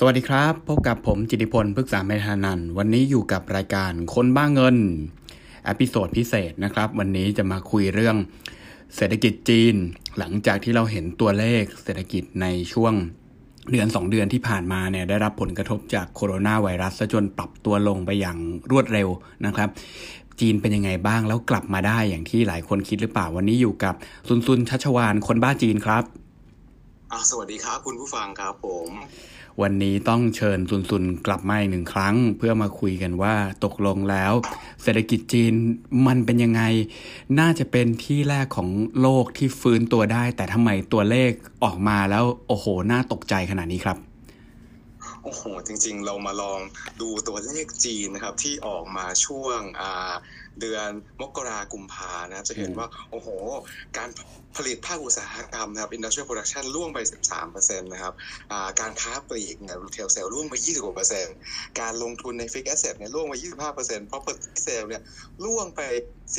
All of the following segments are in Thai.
สวัสดีครับ พบกับผมจิติพลพฤกษาเมธานันวันนี้อยู่กับรายการคนบ้าเงิน episode พิเศษนะครับ วันนี้จะมาคุยเรื่องเศรษฐกิจจีน หลังจากที่เราเห็นตัวเลขเศรษฐกิจในช่วงเดือน 2 เดือนที่ผ่านมาเนี่ยได้รับผลกระทบจากโคโรนาไวรัสจนปรับตัวลงไปอย่างรวดเร็วนะครับ จีนเป็นยังไงบ้างแล้วกลับมาได้อย่างที่หลายคนคิดหรือเปล่าวันนี้อยู่กับซุนซุนชัชวานคนบ้าจีนครับ สวัสดีครับคุณผู้ฟังครับผม วันนี้ต้องเชิญซุนซุนกลับมาอีกหนึ่งครั้ง เพื่อมาคุยกันว่าตกลงแล้ว เศรษฐกิจจีนมันเป็นยังไง น่าจะเป็นที่แรกของโลกที่ฟื้นตัวได้ แต่ทำไมตัวเลขออกมาแล้ว โอ้โห น่าตกใจขนาดนี้ครับโอ้โห จริง ๆ เรามาลองดูตัวเลขจีนนะครับที่ออกมาช่วง เดือนมกรากุมภานะจะเห็นว่า โอ้โห การผลิตภาคอุตสาหกรรมนะครับ industrial production ร่วงไป 13%นะครับการค้าปลีกเนี่ย retail sale ร่วงไป20%การลงทุนใน fixed asset เนี่ยร่วงไป 25% property sale เนี่ยร่วงไป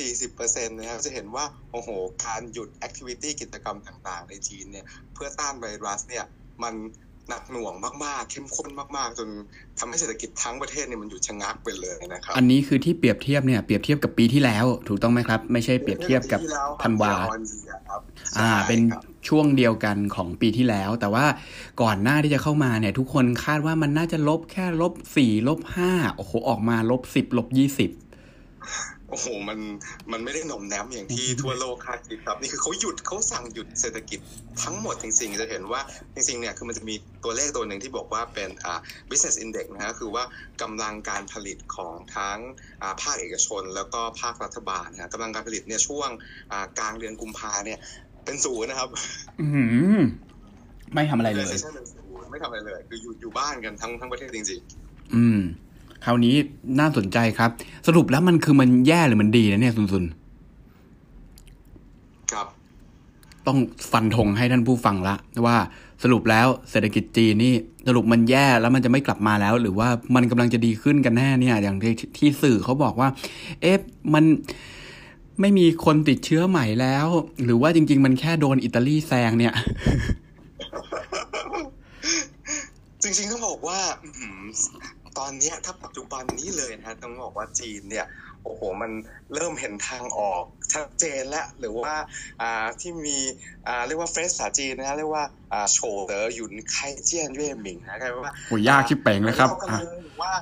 40%นะครับจะเห็นว่า โอ้โห การหยุด activity กิจกรรมต่างๆ ในจีนเนี่ย เพื่อต้านไวรัสเนี่ยมัน หนักหน่วงมากๆ เข้มข้นมากๆ จนทำให้เศรษฐกิจทั้งประเทศเนี่ยมันหยุดชะงักไปเลยนะครับ อันนี้คือที่เปรียบเทียบเนี่ยเปรียบเทียบกับปีที่แล้ว ถูกต้องไหมครับ ไม่ใช่เปรียบเทียบกับธันวาอ่าเป็นช่วงเดียวกันของปีที่แล้ว แต่ว่าก่อนหน้าที่จะเข้ามาเนี่ย ทุกคนคาดว่ามันน่าจะลบแค่ลบสี่ลบห้าโอ้โหออกมาลบสิบลบยี่สิบ โอ้โห มัน มันไม่ได้หน่มแนมอย่างที่ทั่วโลกคาดคิดครับ นี่คือเขาหยุดเขาสั่งหยุดเศรษฐกิจทั้งหมดจริงๆ จะเห็นว่าจริงๆ เนี่ย คือมันจะมีตัวเลขตัวหนึ่งที่บอกว่าเป็นอ่า business index นะฮะ คือว่ากำลังการผลิตของทั้งอ่าภาคเอกชน แล้วก็ภาครัฐบาลนะกำลังการผลิตเนี่ยช่วงอ่ากลางเดือนกุมภาเนี่ย เป็นศูนย์นะครับ อืไม่ทำอะไรเลย ไม่ทำอะไรเลย คืออยู่อยู่บ้านกันทั้งทั้งประเทศจริงๆ อืม คราวนี้น่าสนใจครับ สรุปแล้วมันคือมันแย่หรือมันดีนะเนี่ยซุนซุนครับ ต้องฟันธงให้ท่านผู้ฟังละว่าสรุปแล้วเศรษฐกิจจีนนี่สรุปมันแย่แล้วมันจะไม่กลับมาแล้ว หรือว่ามันกำลังจะดีขึ้นกันแน่เนี่ย อย่างที่ที่สื่อเขาบอกว่า เอ๊ะมันไม่มีคนติดเชื้อใหม่แล้ว หรือว่าจริง ๆ มันแค่โดนอิตาลีแซงเนี่ย จริงๆต้องบอกว่า ตอนนี้ถ้าปัจจุบันนี้เลยนะต้องบอกว่าจีนเนี่ยโอ้โหมันเริ่มเห็นทางออกชัดเจนแล้วหรือว่าอ่าที่มีอ่าเรียกว่าเฟรสภาจีนนะเรียกว่าอ่าโฉเตออยู่ไคเจียนเย่หมิงนะครับว่าโหยากที่เป่งเลยครับว่า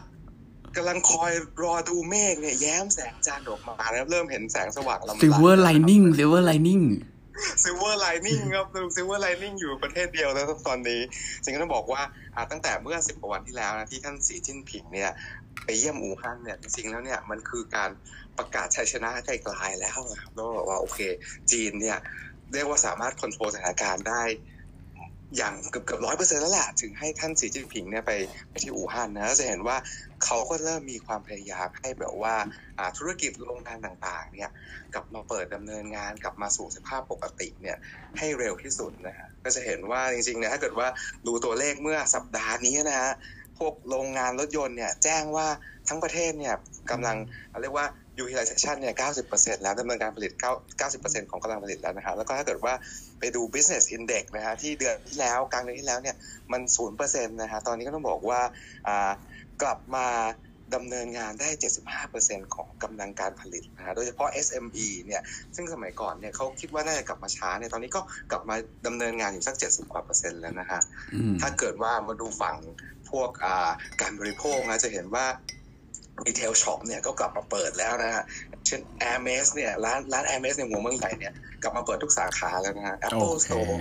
กำลังคอยรอดูเมฆเนี่ยแย้มแสงจานออกมาแล้วเริ่มเห็นแสงสว่างลำบากซิลเวอร์ไลนิ่งซิลเวอร์ไลนิ่ง ซิลเวอร์ไลนิ่งครับซิลเวอร์ไลนิ่งอยู่ประเทศเดียวแล้วตอนนี้สิ่งก็ต้องบอกว่าตั้งแต่เมื่อสิบกว่าวันที่แล้วนะที่ท่านสีจิ้นผิงเนี่ยไปเยี่ยมอู่ฮั่นเนี่ยจริงๆแล้วเนี่ยมันคือการประกาศชัยชนะไกลๆแล้วนะครับแล้วบอกว่าโอเค จีนเนี่ยเรียกว่าสามารถควบคุมสถานการณ์ได้ อย่างเกือบเกือบร้อยเปอร์เซ็นต์แล้วแหละถึงให้ท่านสีจิ้นผิงเนี่ยไปไปที่อู่ฮั่นนะจะเห็นว่าเขาก็เริ่มมีความพยายามให้แบบว่าธุรกิจโรงงานต่างๆเนี่ยกลับมาเปิดดำเนินงานกลับมาสู่สภาพปกติเนี่ยให้เร็วที่สุดนะฮะก็จะเห็นว่าจริงๆนี่ยถ้าเกิดว่าดูตัวเลขเมื่อสัปดาห์นี้นะฮะพวกโรงงานรถยนต์เนี่ยแจ้งว่าทั้งประเทศเนี่ยกำลังเรียกว่า utilization เนี่ย 90%แล้วดำเนินการผลิต 90%ของกำลังผลิตแล้วนะครับ แล้วก็ถ้าเกิดว่าไปดู business index นะฮะที่เดือนที่แล้วกลางเดือนที่แล้วเนี่ยมัน 0%นะฮะตอนนี้ก็ต้องบอกว่ากลับมาดำเนินงานได้ 75%ของกำลังการผลิตนะฮะ โดยเฉพาะ SME เนี่ย ซึ่งสมัยก่อนเนี่ยเขาคิดว่าน่าจะกลับมาช้าเนี่ย ตอนนี้ก็กลับมาดำเนินงานอยู่สัก 70 กว่าเปอร์เซ็นต์แล้วนะฮะ ถ้าเกิดว่ามาดูฝั่งพวกการบริโภคนะจะเห็นว่า retail shop เนี่ยก็กลับมาเปิดแล้วนะฮะ เช่น Air m a s เนี่ยร้านร้าน Air m a s ในหัวเมืองใหญ่เนี่ยกลับมาเปิดทุกสาขาแล้วนะฮะ Apple Store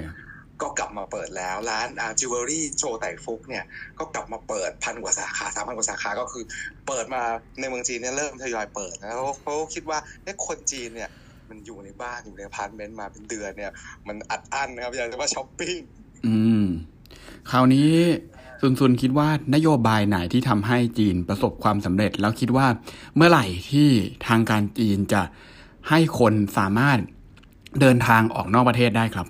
ก็กลับมาเปิดแล้ว ร้านอ่าจิวไท่ฟุกเนี่ยก็กลับมาเปิดพันกว่าสาขาสามพันกว่าสาขาก็คือ เปิดมาในเมืองจีนเนี่ยเริ่มทยอยเปิดแล้วเขาคิดว่าไอ้คนจีนเนี่ยมันอยู่ในบ้านอยู่ในอพาร์ทเมนต์มาเป็นเดือนเนี่ย มันอัดอั้นนะครับอยากจะมาช้อปปิ้งอืม คราวนี้ ซุนซุนคิดว่านโยบายไหนที่ทำให้จีนประสบความสำเร็จ แล้วคิดว่าเมื่อไหร่ที่ทางการจีนจะให้คนสามารถเดินทางออกนอกประเทศได้ครับ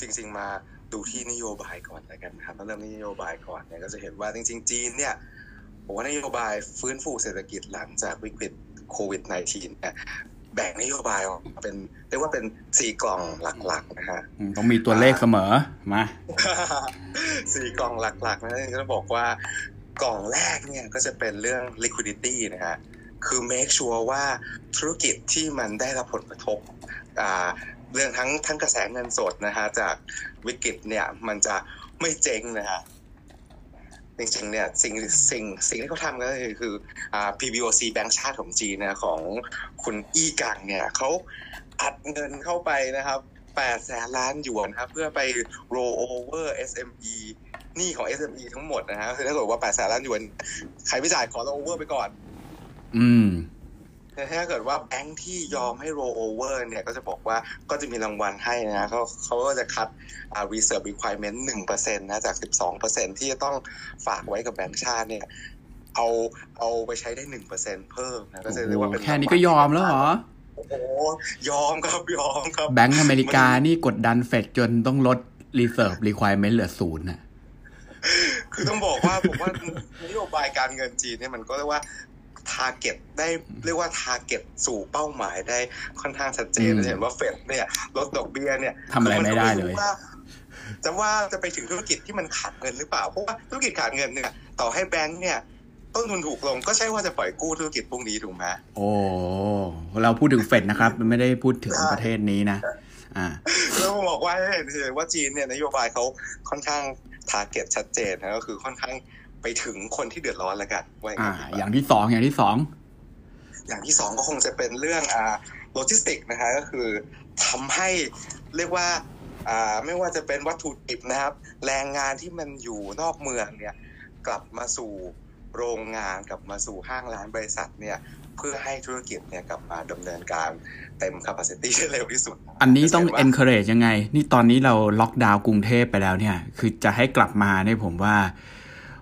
จริงๆมาดูที่นโยบายก่อนแล้วกันครับเริ่มนโยบายก่อนเนี่ยก็จะเห็นว่าจริง ๆ จีนเนี่ยผมว่านโยบายฟื้นฟูเศรษฐกิจหลังจากวิกฤตโควิด -19 เนี่ย แบ่งนโยบายออกเป็นเรียกว่าเป็นสี่กล่องหลักๆนะฮะต้องมีตัวเลขเสมอมาสี่กล่องหลักๆนะก็บอกว่ากล่องแรกเนี่ยก็จะเป็นเรื่อง liquidity นะฮะคือ make sure ว่าธุรกิจที่มันได้รับผลกระทบเรื่องทั้งทั้งกระแสเงินสดนะฮะจากวิกฤตเนี่ยมันจะไม่เจ๊งนะฮะ จริงๆเนี่ยสิ่งสิ่งสิ่งที่เขาทำก็คือคืออ่า PBOC แบงก์ชาติของจีนนะของคุณอี้กังเนี่ยเขาอัดเงินเข้าไปนะครับ8แสนล้านหยวนครับเพื่อไป roll over SME หนี้ของ SME ทั้งหมดนะฮะคือถ้าเกิดว่า8แสนล้านหยวน ใครไม่จ่ายขอ roll over ไปก่อน อืม แต่ถ้าเกิดว่าแบงค์ที่ยอมให้ roll over เนี่ยก็จะบอกว่าก็จะมีรางวัลให้นะเขาเขาก็จะคัดอ่า reserve requirement หนึ่งเปอร์เซ็นต์นะจากสิบสองเปอร์เซ็นที่จะต้องฝากไว้กับแบงค์ชาติเนี่ย เอาเอาไปใช้ได้หนึ่งเปอร์เซ็นเพิ่มนะก็จะเรียกว่าเป็นแค่นี้ก็ยอมแล้วเหรอโอ้ยอมครับยอมครับ แบงก์อเมริกานี่กดดันเฟดจนต้องลด reserve requirement เหลือศูนย์น่ะคือต้องบอกว่าผมว่านโยบายการเงินจีนเนี่ยมันก็เรียกว่าทาร์เก็ตได้เรียกว่า target สู่เป้าหมายได้ค่อนข้างชัดเจนเห็นว่าเฟดเนี่ยลดดอกเบี้ยเนี่ยทำอะไรไม่ได้เลยจะว่าจะไปถึงธุรกิจที่มันขาดเงินหรือเปล่าเพราะว่าธุรกิจขาดเงินเนี่ยต่อให้แบงค์เนี่ยต้นทุนถูกลงก็ใช่ว่าจะปล่อยกู้ธุรกิจพวกนี้ถูกไหมโอ้เราพูดถึงเฟดนะครับ ไม่ได้พูดถึงประเทศนี้นะอ่าแล้วบอกว่าเห็นเลยว่าจีนเนี่ยนโยบายเขาค่อนข้าง target ชัดเจนนะก็คือค่อนข้าง ไปถึงคนที่เดือดร้อนแล้วกันว่าอ่าอย่างที่สองอย่างที่สองอย่างที่สองก็คงจะเป็นเรื่องอ่าโลจิสติกนะคะก็คือทำให้เรียกว่าอ่าไม่ว่าจะเป็นวัตถุดิบนะครับ แรงงานที่มันอยู่นอกเมืองเนี่ยกลับมาสู่โรงงานกลับมาสู่ห้างร้านบริษัทเนี่ยเพื่อให้ธุรกิจเนี่ยกลับมาดำเนินการเต็ม capacity ได้เร็วที่สุด อันนี้ต้อง encourage ยังไง นี่ตอนนี้เราล็อกดาวน์กรุงเทพไปแล้วเนี่ย คือจะให้กลับมาเนี่ยผมว่า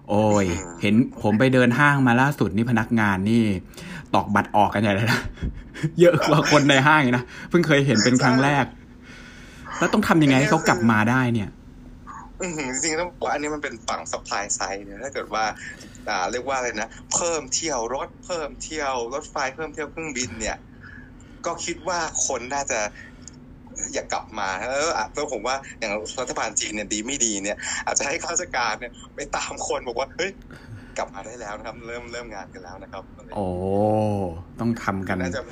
โอ้ย เห็นผมไปเดินห้างมาล่าสุดนี่พนักงานนี่ ตอกบัตรออกกันใหญ่เลยนะเยอะกว่าคนในห้างนะเพิ่งเคยเห็นเป็นครั้งแรก แล้วต้องทำยังไงให้เขากลับมาได้เนี่ยจริงๆต้องบอกว่าอันนี้มันเป็นฝั่ง supply side เนี่ยถ้าเกิดว่าอ่า เรียกว่าอะไรนะ เพิ่มเที่ยวรถเพิ่มเที่ยวรถไฟเพิ่มเที่ยวเครื่องบินเนี่ย ก็คิดว่าคนน่าจะ อยากกลับมาแล้วอะแล้วผมว่าอย่างรัฐบาลจีนเนี่ยดีไม่ดีเนี่ย อาจจะให้ข้าราชการเนี่ยไปตามคนบอกว่าเฮ้ยกลับมาได้แล้วนะครับ เริ่มเริ่มงานกันแล้วนะครับ โอ้ต้องทำกันน่าจะ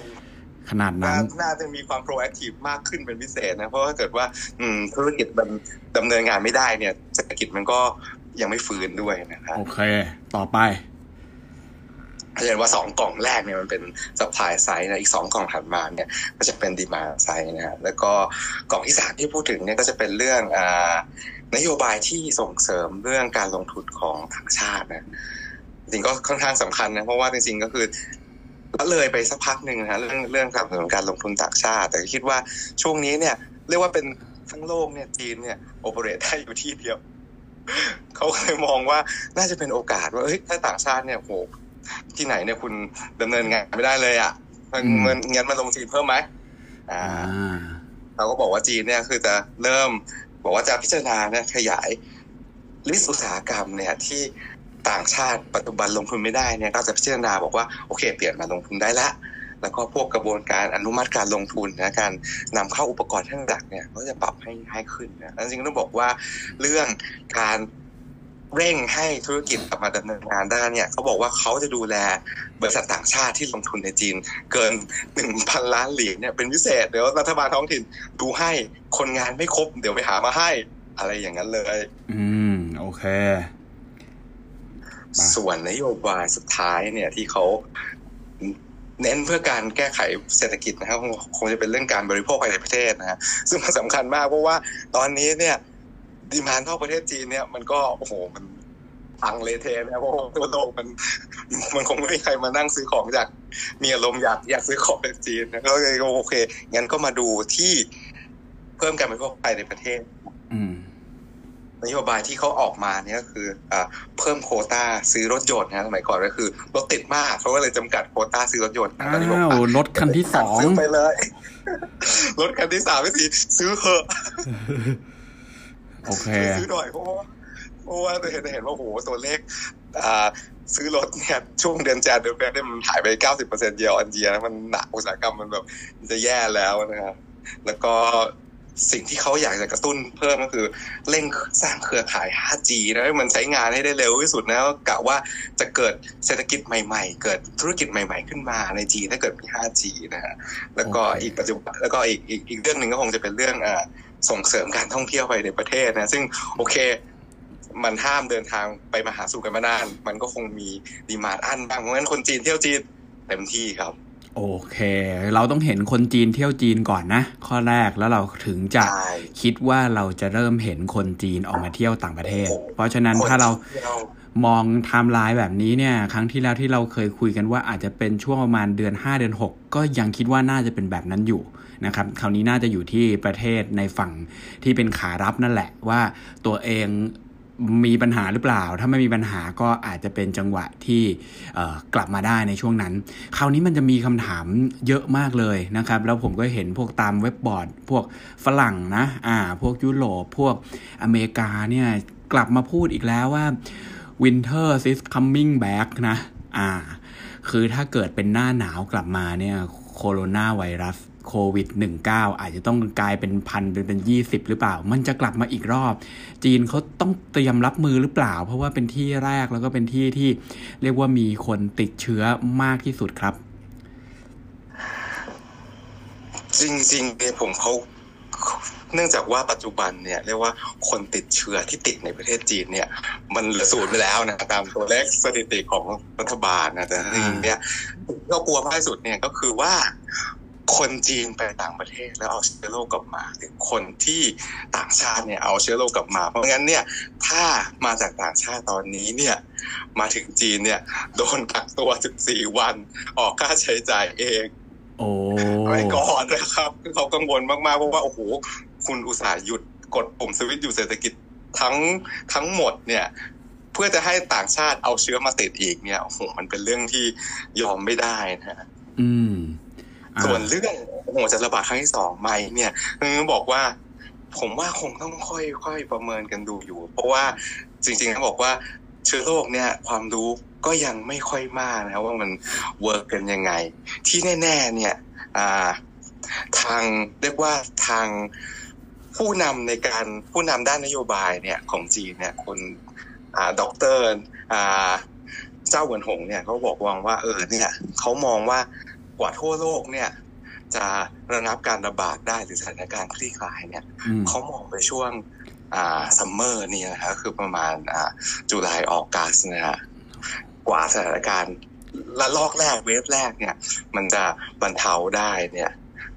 ขนาดนั้นน่าจะมีความโปรแอคทีฟมากขึ้นเป็นพิเศษนะ เพราะว่าเกิดว่า อืมธุรกิจมันดำเนินงานไม่ได้เนี่ยเศรษฐกิจมันก็ยังไม่ฟื้นด้วยนะครับโอเค ต่อไป เห็นว่าสองกล่องแรกเนี่ยมันเป็น supply side นะอีกสองกล่องถัดมาเนี่ยก็จะเป็น demand side นะฮะแล้วก็กล่องที่สามที่พูดถึงเนี่ยก็จะเป็นเรื่องอ่านโยบายที่ส่งเสริมเรื่องการลงทุนของต่างชาตินะจริงก็ค่อนข้างสำคัญนะเพราะว่าจริงๆก็คือก็เลยไปสักพักหนึ่งนะเรื่องเรื่องการสนับสนุนการลงทุนต่างชาติ แต่คิดว่าช่วงนี้เนี่ย เรียกว่าเป็นทั้งโลกเนี่ยจีนเนี่ย operate ได้อยู่ที่เดียวเขาเคยมองว่าน่าจะเป็นโอกาสว่าเฮ้ยถ้าต่างชาติเนี่ยโห ที่ไหนเนี่ยคุณดำเนินงานไม่ได้เลยอะเงินเงินมาลงจีนเพิ่มไหมอ่าเราก็บอกว่าจีนเนี่ยคือจะเริ่มบอกว่าจะพิจารณาเนี่ยขยายลิสต์อุตสาหกรรมเนี่ยที่ต่างชาติปัจจุบันลงทุนไม่ได้เนี่ยก็จะพิจารณาบอกว่าโอเค เปลี่ยนมาลงทุนได้ละ แล้วก็พวกกระบวนการอนุมัติการลงทุนนะการนำเข้าอุปกรณ์ทั้งหลักเนี่ยก็จะปรับให้ให้ขึ้นนะจริงๆต้องบอกว่าเรื่องการ เร่งให้ธุรกิจกลับมาดำเนินงานได้เนี่ยเขาบอกว่าเขาจะดูแลบริษัทต่างชาติที่ลงทุนในจีน เกินหนึ่งพันล้านเหรียญเนี่ยเป็นพิเศษเดี๋ยวรัฐบาลท้องถิ่นดูให้คนงานไม่ครบ เดี๋ยวไปหามาให้อะไรอย่างนั้นเลย อืม โอเค ส่วนนโยบายสุดท้ายเนี่ยที่เขาเน้นเพื่อการแก้ไขเศรษฐกิจนะครับคงจะเป็นเรื่องการบริโภคภายในประเทศนะฮะซึ่งมันสำคัญมากเพราะว่าตอนนี้เนี่ย ดีมานเท่าประเทศจีนเนี่ยมันก็โอ้โหมันพังเลเทนะเพราะตัวโลกมัน มันคงไม่มีใครมานั่งซื้อของจากมีอารมณ์อยากอยากซื้อของในจีนนะก็เลยโอเคงั้นก็มาดูที่เพิ่มการบริโภคภายในประเทศนโยบายที่เขาออกมาเนี่ยก็คืออเพิ่มโคต้าซื้อรถยนต์นะสมัยก่อนก็คือรถติดมากเขาก็เลยจำกัดโคต้าซื้อรถยนต์ตอนนี้บอกรถคันที่สองไปเลย รถคันที่สามไม่สีซื้อเถอะ โอเค ซื้อหน่อยเพราะว่าเพราะว่าเห็นเห็นว่าโหตัวเลขอ่าซื้อรถเนี่ยช่วงเดือนแจนเดือนแปดเนี่ยมันหายไปเก้าสิบเปอร์เซ็นต์เดียวอันเดียนะมันหนักอุตสาหกรรมมันแบบจะแย่แล้วนะครับแล้วก็สิ่งที่เขาอยากจะกระตุ้นเพิ่มก็คือเร่งสร้างเครือข่าย 5G นะมันใช้งานให้ได้เร็วที่สุดนะกะว่าจะเกิดเศรษฐกิจใหม่ ๆ เกิดธุรกิจใหม่ ๆ ขึ้นมาในจีนถ้าเกิดมี 5G นะฮะแล้วก็อีกปัจจุบันแล้วก็อีกอีกอีกเรื่องหนึ่งก็คงจะเป็นเรื่องอ่า ส่งเสริมการท่องเที่ยวไปในประเทศนะซึ่งโอเคมันห้ามเดินทางไปมาหาสู่กันมานาน มันก็คงมีดีมาดอันบ้างเพราะงั้นคนจีนเที่ยวจีนเต็มที่ครับ โอเค เราต้องเห็นคนจีนเที่ยวจีนก่อนนะ ข้อแรกแล้วเราถึงจะใช่คิดว่าเราจะเริ่มเห็นคนจีนออกมาเที่ยวต่างประเทศ เพราะฉะนั้นถ้าเราที่ยวมองไทม์ไลน์แบบนี้เนี่ย ครั้งที่แล้วที่เราเคยคุยกันว่าอาจจะเป็นช่วงประมาณเดือน 5 เดือน 6 ก็ยังคิดว่าน่าจะเป็นแบบนั้นอยู่ นะครับคราวนี้น่าจะอยู่ที่ประเทศในฝั่งที่เป็นขารับนั่นแหละว่าตัวเองมีปัญหาหรือเปล่า ถ้าไม่มีปัญหาก็อาจจะเป็นจังหวะที่กลับมาได้ในช่วงนั้น คราวนี้มันจะมีคำถามเยอะมากเลยนะครับ แล้วผมก็เห็นพวกตามเว็บบอร์ด พวกฝรั่งนะ อ่า พวกยุโรป พวกอเมริกาเนี่ยกลับมาพูดอีกแล้วว่า winter is coming back นะ อ่า คือถ้าเกิดเป็นหน้าหนาวกลับมาเนี่ยโคโรนาไวรัส โควิด -19 อาจจะต้องกลายเป็นพันเป็นเป็นยี่สิบหรือเปล่า มันจะกลับมาอีกรอบ จีนเขาต้องเตรียมรับมือหรือเปล่า เพราะว่าเป็นที่แรกแล้วก็เป็นที่ที่เรียกว่ามีคนติดเชื้อมากที่สุดครับ จริงๆเนี่ยผมเขาเนื่องจากว่าปัจจุบันเนี่ยเรียกว่าคนติดเชื้อที่ติดในประเทศจีนเนี่ย มันเหลือศูนย์ไปแล้วนะตามตัวเลขสถิติของรัฐบาลนะแต่จริงเนี่ยก็กลัวมากที่สุดเนี่ยก็คือว่า คนจีนไปต่างประเทศแล้วเอาเชื้อโรคกลับมาหรือคนที่ต่างชาติเนี่ยเอาเชื้อโรคกลับมา เพราะงั้นเนี่ยถ้ามาจากต่างชาติตอนนี้เนี่ยมาถึงจีนเนี่ยโดนกักตัว 14 วันออกค่าใช้จ่ายเองโอ้ไว้ก่อนนะครับคือเขากังวลมากๆเพราะว่าโอ้โหคุณอุตส่าห์หยุดกดปุ่มสวิตช์อยู่เศรษฐกิจทั้งทั้งหมดเนี่ยเพื่อจะให้ต่างชาติเอาเชื้อมาติดอีกเนี่ยโอ้โหมันเป็นเรื่องที่ยอมไม่ได้นะฮะอืมอ่า ส่วนเรื่องโอ้โหจะระบาดครั้งที่สองไหมเนี่ยบอกว่า ผมว่าคงต้องค่อยๆประเมินกันดูอยู่ เพราะว่าจริงๆเขาบอกว่าเชื้อโรคเนี่ยความรู้ก็ยังไม่ค่อยมากนะว่ามัน work กันยังไง ที่แน่ ๆ เนี่ยทางเรียกว่าทางผู้นำในการผู้นำด้านนโยบายเนี่ยของจีนเนี่ยคนด็อกเตอร์จางเหวินหงเนี่ยเขาบอกวางว่าเออเนี่ยเขามองว่า กว่าทั่วโลกเนี่ยจะระงับการระบาดได้หรือสถานการณ์คลี่คลายเนี่ยอืมเขามองไปช่วงอ่า summer นี่นะฮะคือประมาณอ่า July August นะฮะกว่าสถานการณ์ระลอกแรก wave แรกเนี่ย มันจะบรรเทาได้เนี่ย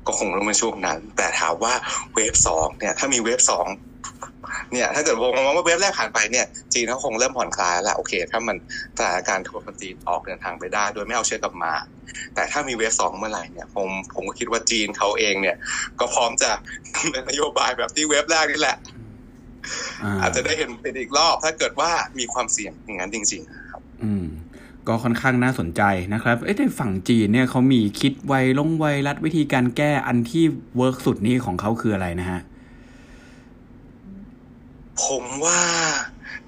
ก็คงต้องเป็นช่วงนั้น แต่ถามว่า wave สองเนี่ย ถ้ามี wave สอง เนี่ยถ้าเกิดมองว่า wave แรกผ่านไปเนี่ยจีนเขาคงเริ่มผ่อนคลายแล้วโอเค ถ้ามันสถานการณ์ทัวร์คนจีนออกเดินทางไปได้ โดยไม่เอาเชื้อกลับมา แต่ถ้ามี wave สองเมื่อไหร่เนี่ยผมผมก็คิดว่าจีนเขาเองเนี่ย ก็พร้อมจะดำเนินนโยบายแบบที่ wave แรกนี่แหละ อาจจะได้เห็นเป็นอีกรอบ ถ้าเกิดว่ามีความเสี่ยงอย่างนั้นจริงๆครับ อืมก็ค่อนข้างน่าสนใจนะครับ เอ๊ะในฝั่งจีนเนี่ยเขามีคิดไวลงไวรัดวิธีการแก้อันที่ work สุดนี่ของเขาคืออะไรนะฮะ ผมว่า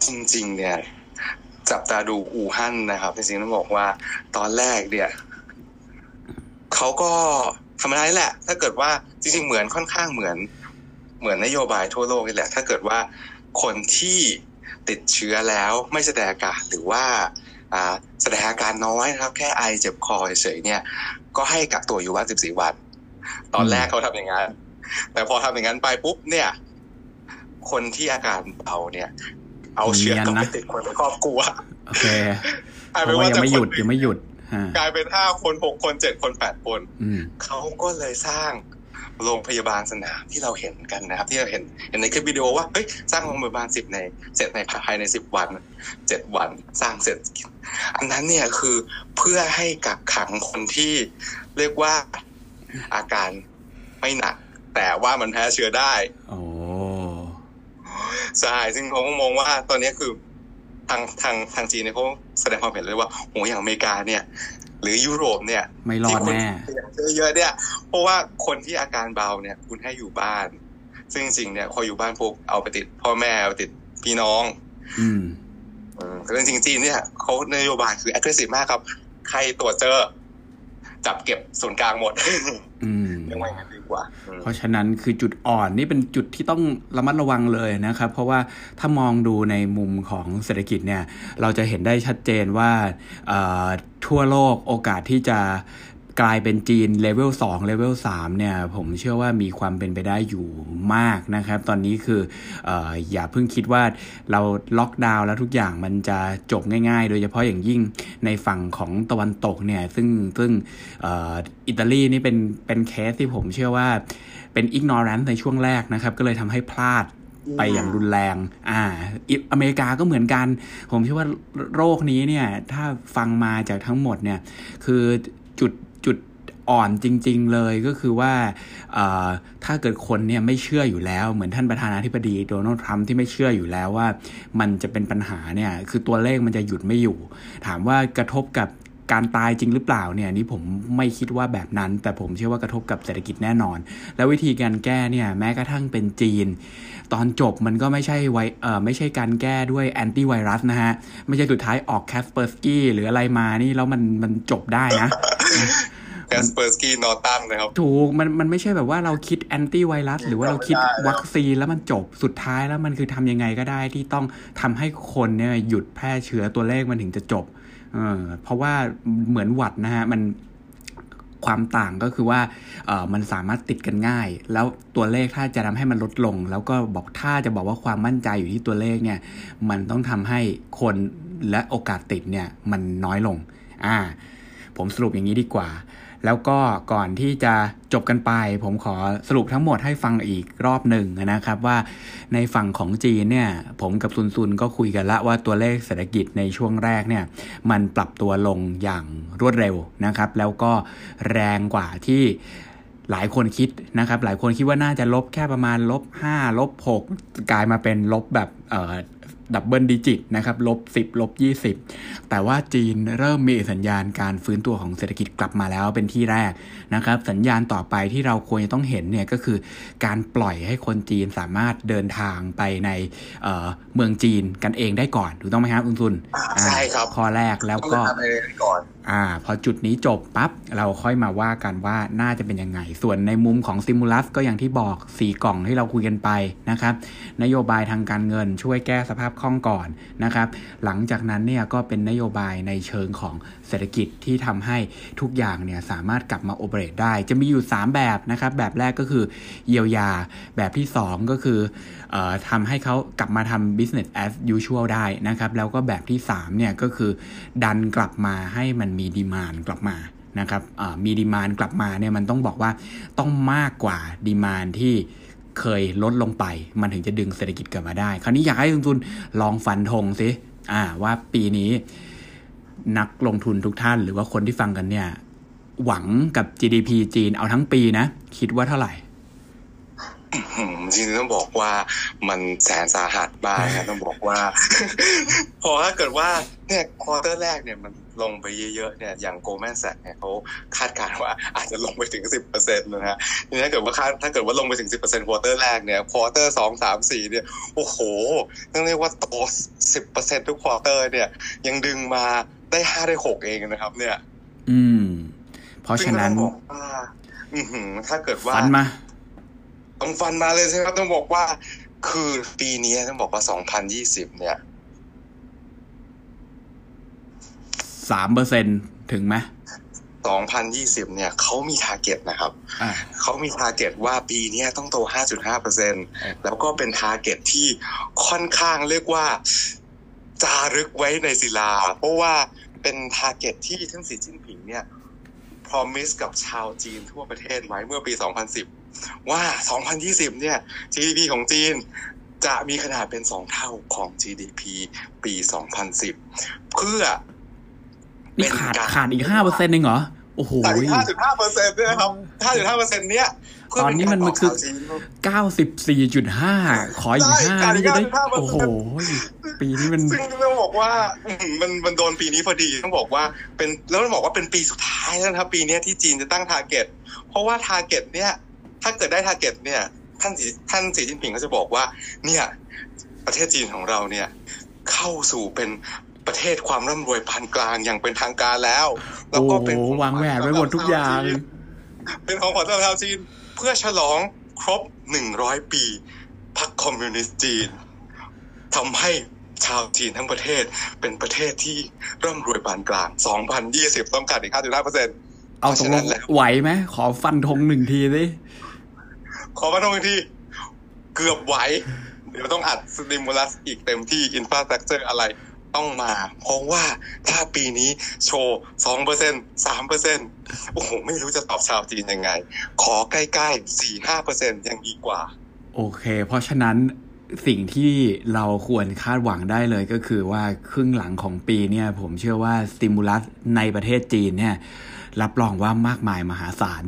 จริง ๆ เนี่ย จับตาดูอู่ฮั่นนะครับ จริงๆต้องบอกว่าตอนแรกเนี่ยเขาก็ธรรมดานี่แหละ ถ้าเกิดว่าจริง ๆ เหมือนค่อนข้างเหมือน เหมือนนโยบายทั่วโลกนี่แหละ ถ้าเกิดว่าคนที่ติดเชื้อแล้วไม่แสดงอาการหรือว่าอ่าแสดงอาการน้อยนะครับ แค่ไอเจ็บคอเฉยๆเนี่ย ก็ให้กักตัวอยู่บ้าน14 วัน ตอนแรกเขาทำอย่างนั้นแต่พอทำอย่างนั้นไปปุ๊บเนี่ย คนที่อาการเบาเนี่ย เอาเชื้อกลับไปติดคนในครอบครัวโอเคกลายเพเป็นราะว่าว่ายังจะไม่หยุดคนยังไม่หยุดฮะกลายเป็นห้าคนหกคนเจ็ดคนแปดคนอืมเขาก็เลยสร้างโรงพยาบาลสนามที่เราเห็นกันนะครับ ที่เราเห็นเห็นในคลิปวิดีโอว่าเฮ้ยสร้างโรงพยาบาลสิบในเสร็จในภายในสิบวันเจ็ดวันสร้างเสร็จ อันนั้นเนี่ยคือเพื่อให้กักขังคนที่เรียกว่าอาการไม่หนัก แต่ว่ามันแพ้เชื้อได้ โอ้ ใช่ซึ่งเขาก็มองว่าตอนนี้คือทางทางทางจีนเนี่ยเขาแสดงความเห็นเลยว่าโหอย่างอเมริกาเนี่ย หรือยุโรปเนี่ยไม่รอดแน่ที่คนเยอะๆเนี่ย เพราะว่าคนที่อาการเบาเนี่ย คุณให้อยู่บ้าน ซึ่งจริงๆเนี่ยพออยู่บ้านปุ๊บเอาไปติดพ่อแม่เอาไปติดพี่น้อง อืมเรื่องจริงจีนเนี่ยเขานโยบายคือ aggressive มากครับ ใครตรวจเจอ จับเก็บส่วนกลางหมด อืมเรี ยกว่าอย่างนั้นดีกว่า เพราะฉะนั้นคือจุดอ่อนนี่เป็นจุดที่ต้องระมัดระวังเลยนะครับ เพราะว่าถ้ามองดูในมุมของเศรษฐกิจเนี่ย เราจะเห็นได้ชัดเจนว่าทั่วโลกโอกาสที่จะ กลายเป็นจีนเลเวล2เลเวล3เนี่ยผมเชื่อว่ามีความเป็นไปได้อยู่มากนะครับ ตอนนี้คือออย่าเพิ่งคิดว่าเราล็อกดาวน์แล้วทุกอย่างมันจะจบง่ายๆ โดยเฉพาะอย่างยิ่งในฝั่งของตะวันตกเนี่ยซึ่งซึ่งอิตาลีนี่เป็นเป็นเคสที่ผมเชื่อว่าเป็นอิกนอรันในช่วงแรกนะครับ ก็เลยทำให้พลาดไปอย่างรุนแรง อ่า อเมริกาก็เหมือนกัน ผมเชื่อว่าโรคนี้เนี่ย ถ้าฟังมาจากทั้งหมดเนี่ย คือจุด อ่อนจริง ๆ เลยก็คือว่าถ้าเกิดคนเนี่ยไม่เชื่ออยู่แล้ว เหมือนท่านประธานาธิบดีโดนัลด์ทรัมป์ที่ไม่เชื่ออยู่แล้วว่า มันจะเป็นปัญหาเนี่ยคือตัวเลขมันจะหยุดไม่อยู่ ถามว่ากระทบกับการตายจริงหรือเปล่าเนี่ยนี่ผมไม่คิดว่าแบบนั้น แต่ผมเชื่อว่ากระทบกับเศรษฐกิจแน่นอน แล้ววิธีการแก้เนี่ยแม้กระทั่งเป็นจีน ตอนจบมันก็ไม่ใช่ไวเออไม่ใช่การแก้ด้วยแอนตี้ไวรัสนะฮะ ไม่ใช่สุดท้ายออก Kaspersky หรืออะไรมานี่แล้วมันมันจบได้นะ Kaspersky Norton นะครับ ถูกมันมันไม่ใช่แบบว่าเราคิดแอนตี้ไวรัสหรือว่าเราคิดวัคซีนแล้วมันจบสุดท้ายแล้วมันคือทำยังไงก็ได้ที่ต้องทำให้คนเนี่ยหยุดแพร่เชื้อตัวเลขมันถึงจะจบเออเพราะว่าเหมือนหวัดนะฮะมันความต่างก็คือว่าเออมันสามารถติดกันง่าย แล้วตัวเลขถ้าจะทำให้มันลดลง แล้วก็บอกถ้าจะบอกว่าความมั่นใจอยู่ที่ตัวเลขเนี่ย มันต้องทำให้คนและโอกาสติดเนี่ยมันน้อยลง อ่า ผมสรุปอย่างนี้ดีกว่า แล้วก็ก่อนที่จะจบกันไป ผมขอสรุปทั้งหมดให้ฟังอีกรอบหนึ่งนะครับว่าในฝั่งของจีนเนี่ยผมกับซุนซุนก็คุยกันละว่าตัวเลขเศรษฐกิจในช่วงแรกเนี่ยมันปรับตัวลงอย่างรวดเร็วนะครับ แล้วก็แรงกว่าที่หลายคนคิดนะครับ หลายคนคิดว่าน่าจะลบแค่ประมาณลบ5ลบ6กลายมาเป็นลบแบบ double digit นะครับลบ10ลบ20 แต่ว่าจีนเริ่มมีสัญญาณการฟื้นตัวของเศรษฐกิจกลับมาแล้วเป็นที่แรกนะครับ สัญญาณต่อไปที่เราควรจะต้องเห็นเนี่ยก็คือการปล่อยให้คนจีนสามารถเดินทางไปในเเมืองจีนกันเองได้ก่อนถูกต้องไหมครับคุณซุนใช่ครับข้อแรกแล้วก็ก่อ่าพอจุดนี้จบปับ๊บเราค่อยมาว่ากันว่าน่าจะเป็นยังไง ส่วนในมุมของซิมูลัสก็อย่างที่บอก 4 กล่องที่เราคุยกันไปนะครับ นโยบายทางการเงินช่วยแก้สภาพคล่องก่อนนะครับ หลังจากนั้นเนี่ยก็เป็นนโยบายในเชิงของ เศรษฐกิจที่ทำให้ทุกอย่างเนี่ยสามารถกลับมาโอเปเรตได้ จะมีอยู่ 3 แบบนะครับ แบบแรกก็คือเยียวยา แบบที่ 2 ก็คืออทำให้เขากลับมาทำ business as usual ได้นะครับ แล้วก็แบบที่3เนี่ยก็คือดันกลับมาให้มันมีดีมานกลับมานะครับมีดีมานกลับมาเนี่ยมันต้องบอกว่าต้องมากกว่าดีมานที่เคยลดลงไป มันถึงจะดึงเศรษฐกิจกลับมาได้ คราวนี้อยากให้ลงทุนลองฟันธงสิอ่าว่าปีนี้ นักลงทุนทุกท่าน หรือว่าคนที่ฟังกันเนี่ย หวังกับ GDP จีนเอาทั้งปีนะ คิดว่าเท่าไหร่จริงๆต้องบอกว่ามันแสนสาหัสมากครับต้องบอกว่า พอถ้าเกิดว่าเนี่ย quarter แรกเนี่ยมันลงไปเยอะๆเนี่ยอย่าง Goldman Sachs เนี่ยเขาคาดการณ์ว่าอาจจะลงไปถึงสิบเปอร์เซ็นต์นะฮะทีนี้ถ้าเกิดว่าถ้าเกิดว่าลงไปถึงสิบเปอร์เซ็นต์ quarter แรกเนี่ย quarter สองสามสี่เนี่ยโอ้โหต้องเรียกว่าโตสิบเปอร์เซ็นต์ทุก quarter เนี่ยยังดึงมา ได้ห้าได้หกเองนะครับ เนี่ย อืม เพราะฉะนั้นถ้าเกิดว่าฟันมาต้องฟันมาเลยใช่ไหมครับต้องบอกว่า คือปีนี้ต้องบอกว่าสองพันยี่สิบเนี่ยสามเปอร์เซ็นถึงไหมสองพันยี่สิบเนี่ยเขามี target นะครับเขามี target ว่าปีนี้ต้องโตห้าจุดห้าเปอร์เซ็นแล้วก็เป็น target ที่ค่อนข้างเรียกว่า จารึกไว้ในศิลา เพราะว่าเป็น target ที่ทั้งสีจิ้นผิงเนี่ย promise กับชาวจีนทั่วประเทศไว้เมื่อปี 2010 ว่า 2020 เนี่ย GDP ของจีนจะมีขนาดเป็น 2 เท่าของ GDP ปี 2010 เพื่อเป็นขาดขาดอีกห้าเปอร์เซ็นต์เองเหรอ อ้โหห้าจุดห้าเปอร์เซ็นต์ด้วยครับห้าจุดห้าเปอร์เซ็นต์เนี้ยตอนนี้มันมันคือเก้าสิบสี่จุดห้าขออีกห้านี่จะได้ โอ้โห ปีนี้มันซึ่งต้องบอกว่า มันมันโดนปีนี้พอดีต้องบอกว่าเป็นแล้วต้องบอกว่าเป็นปีสุดท้ายแล้วครับ ปีนี้ที่จีนจะตั้ง target เพราะว่า target เนี้ยถ้าเกิดได้ target เนี่ย ท่านสีท่านสีจิ้นผิงก็จะบอกว่า เนี่ย ประเทศจีนของเราเนี่ย เข้าสู่เป็น ประเทศความร่ำรวยปานกลางอย่างเป็นทางการแล้ว แล้โอ้วก็เป็นวางแหวนไว้หมดทุกอย่าง เป็นของขวัญสำหรับชาวจีนเพื่อฉลองครบหนึ่งร้อยปีพรรคคอมมิวนิสต์จีนทำให้ชาวจีนทั้งประเทศเป็นประเทศที่ร่ำรวยปานกลาง 2020 ต้องการอีก 5.5เปอร์เซ็นต์เอาตกลงไหวไหมขอฟันธงหนึ่งทีสิขอมาตรงที่เกือบไหว เดี๋ยวต้องอัดสติมูลัสอีกเต็มที่อินฟ a าสตรักเจอร์อะไร ต้องมา เพราะว่าถ้าปีนี้โชว์สองเปอร์เซ็นสามเปอร์เซ็นโอ้โห ไม่รู้จะตอบชาวจีนยังไง ขอใกล้ๆสี่ห้าเปอร์เซ็นยังดีกว่า โอเค เพราะฉะนั้นสิ่งที่เราควรคาดหวังได้เลยก็คือว่าครึ่งหลังของปีเนี่ย ผมเชื่อว่าสติมูลัสในประเทศจีนเนี่ย รับรองว่ามากมายมหาศาล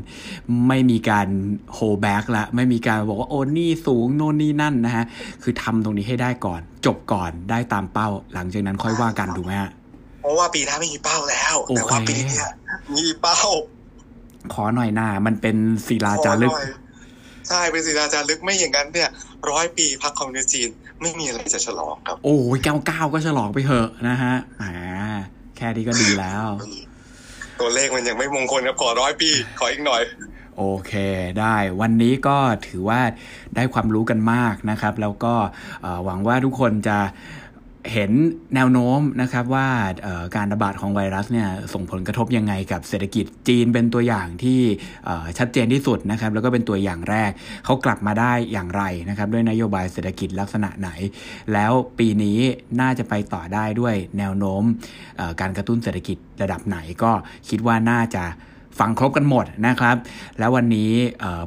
ไม่มีการโฮแบ็กละไม่มีการบอกว่าโอ้นี่สูงโน่นนี่นั่นนะฮะ คือทำตรงนี้ให้ได้ก่อน จบก่อนได้ตามเป้า หลังจากนั้นค่อยว่ากันถูกไหมฮะเพราะว่าปีหน้าไม่มีเป้าแล้วโอเคแต่ว่าปีเนี้ยมีเป้า ขอหน่อยหน้ามันเป็นศิลาจารึกขอหน่อยใช่เป็นศิลาจารึกไม่อย่างนั้นเนี่ยร้อยปีพรรคคอมมิวนิสต์จีนไม่มีอะไรจะฉลองครับ โอ้ยเก้าเก้าก็ฉลองไปเถอะนะฮะอ่าแค่นี้ก็ดีแล้ว ตัวเลขมันยังไม่มงคลครับขอร้อยปี ขออีกหน่อย โอเคได้วันนี้ก็ถือว่าได้ความรู้กันมากนะครับ แล้วก็หวังว่าทุกคนจะ เห็นแนวโน้มนะครับว่าการระบาดของไวรัสเนี่ยส่งผลกระทบยังไงกับเศรษฐกิจจีนเป็นตัวอย่างที่ชัดเจนที่สุดนะครับแล้วก็เป็นตัวอย่างแรกเขากลับมาได้อย่างไรนะครับด้วยนโยบายเศรษฐกิจลักษณะไหน แล้วปีนี้น่าจะไปต่อได้ด้วยแนวโน้มการกระตุ้นเศรษฐกิจระดับไหนก็คิดว่าน่าจะ ฟังครบกันหมดนะครับ แล้ววันนี้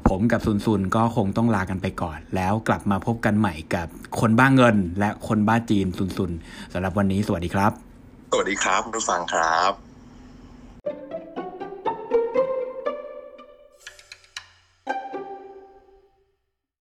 ผมกับซุนซุนก็คงต้องลากันไปก่อน แล้วกลับมาพบกันใหม่กับคนบ้าเงิน และคนบ้าจีนซุนซุนสำหรับวันนี้สวัสดีครับ สวัสดีครับผู้ฟังครับ